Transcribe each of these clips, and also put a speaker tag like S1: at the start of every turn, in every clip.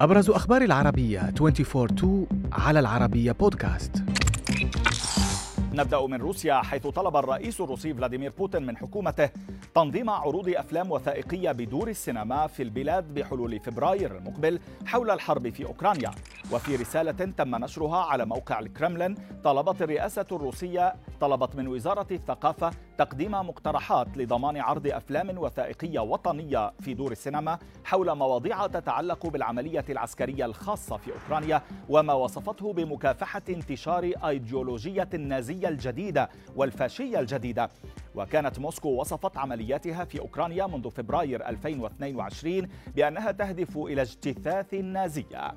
S1: أبرز أخبار العربية 24 على العربية بودكاست
S2: نبدأ من روسيا حيث طلب الرئيس الروسي فلاديمير بوتين من حكومته تنظيم عروض أفلام وثائقية بدور السينما في البلاد بحلول فبراير المقبل حول الحرب في أوكرانيا. وفي رسالة تم نشرها على موقع الكرملين طلبت الرئاسة الروسية طلبت من وزارة الثقافة تقديم مقترحات لضمان عرض أفلام وثائقية وطنية في دور السينما حول مواضيع تتعلق بالعملية العسكرية الخاصة في أوكرانيا وما وصفته بمكافحة انتشار أيديولوجية النازية الجديدة والفاشية الجديدة. وكانت موسكو وصفت عملياتها في أوكرانيا منذ فبراير 2022 بأنها تهدف إلى اجتثاث النازية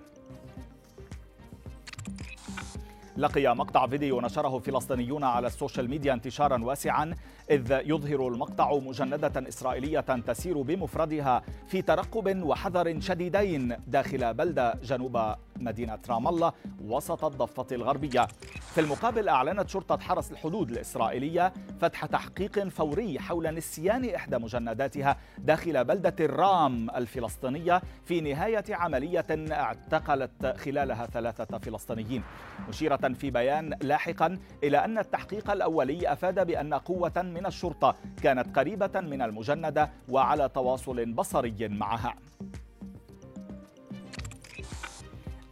S2: لقي مقطع فيديو نشره فلسطينيون على ال social media انتشارا واسعا إذ يظهر المقطع مجندة إسرائيلية تسير بمفردها في ترقب وحذر شديدين داخل بلدة جنوب مدينة رام الله وسط الضفة الغربية. في المقابل أعلنت شرطة حرس الحدود الإسرائيلية فتح تحقيق فوري حول نسيان إحدى مجنداتها داخل بلدة الرام الفلسطينية في نهاية عملية اعتقلت خلالها ثلاثة فلسطينيين. مشيرة في بيان لاحقا إلى أن التحقيق الأولي أفاد بأن قوة من الشرطة كانت قريبة من المجندة وعلى تواصل بصري معها.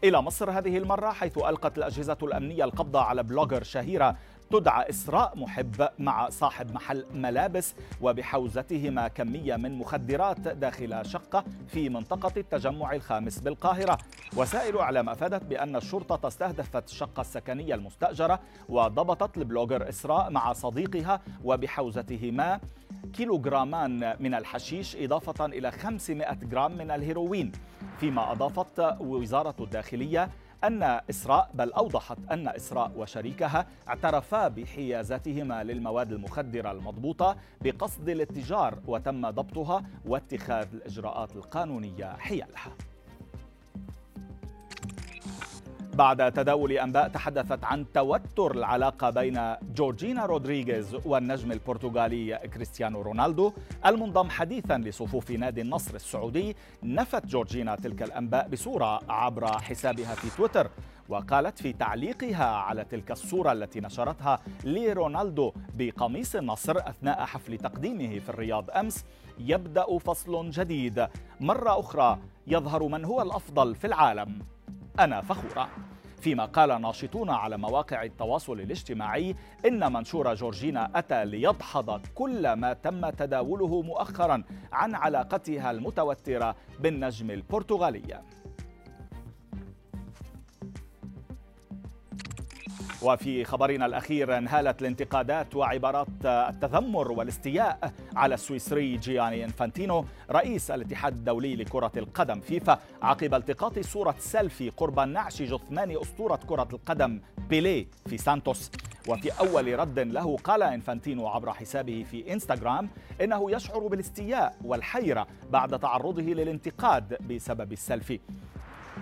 S2: إلى مصر هذه المرة حيث ألقت الأجهزة الأمنية القبض على بلوجر شهيرة تدعى إسراء محب مع صاحب محل ملابس وبحوزتهما كمية من مخدرات داخل شقة في منطقة التجمع الخامس بالقاهرة. وسائل إعلام أفادت بأن الشرطة استهدفت الشقة السكنية المستأجرة وضبطت ال blogger إسراء مع صديقها وبحوزتهما كيلوغرامان من الحشيش إضافة إلى 500 جرام من الهيروين. فيما أضافت وزارة الداخلية أن إسراء بل أوضحت أن إسراء وشريكها اعترفا بحيازتهما للمواد المخدرة المضبوطة بقصد الاتجار وتم ضبطها واتخاذ الإجراءات القانونية حيالها. بعد تداول أنباء تحدثت عن توتر العلاقة بين جورجينا رودريغيز والنجم البرتغالي كريستيانو رونالدو. المنضم حديثا لصفوف نادي النصر السعودي. نفت جورجينا تلك الأنباء بصورة عبر حسابها في تويتر وقالت في تعليقها على تلك الصورة التي نشرتها لرونالدو بقميص النصر أثناء حفل تقديمه في الرياض أمس يبدأ فصل جديد. مرة أخرى يظهر من هو الأفضل في العالم. أنا فخورة. فيما قال ناشطون على مواقع التواصل الاجتماعي إن منشور جورجينا أتى ليدحض كل ما تم تداوله مؤخرا عن علاقتها المتوترة بالنجم البرتغالي. وفي خبرنا الأخير انهالت الانتقادات وعبارات التذمر والاستياء على السويسري جياني إنفانتينو رئيس الاتحاد الدولي لكرة القدم فيفا عقب التقاط صورة سيلفي قرب نعش جثمان أسطورة كرة القدم بيليه في سانتوس. وفي أول رد له قال إنفانتينو عبر حسابه في إنستغرام إنه يشعر بالاستياء والحيرة بعد تعرضه للانتقاد بسبب السيلفي.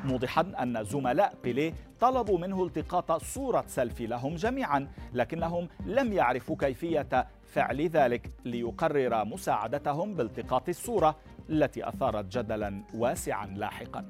S2: موضحا أن زملاء بيليه طلبوا منه التقاط صورة سيلفي لهم جميعا لكنهم لم يعرفوا كيفية فعل ذلك ليقرر مساعدتهم بالتقاط الصورة التي أثارت جدلا واسعا لاحقا.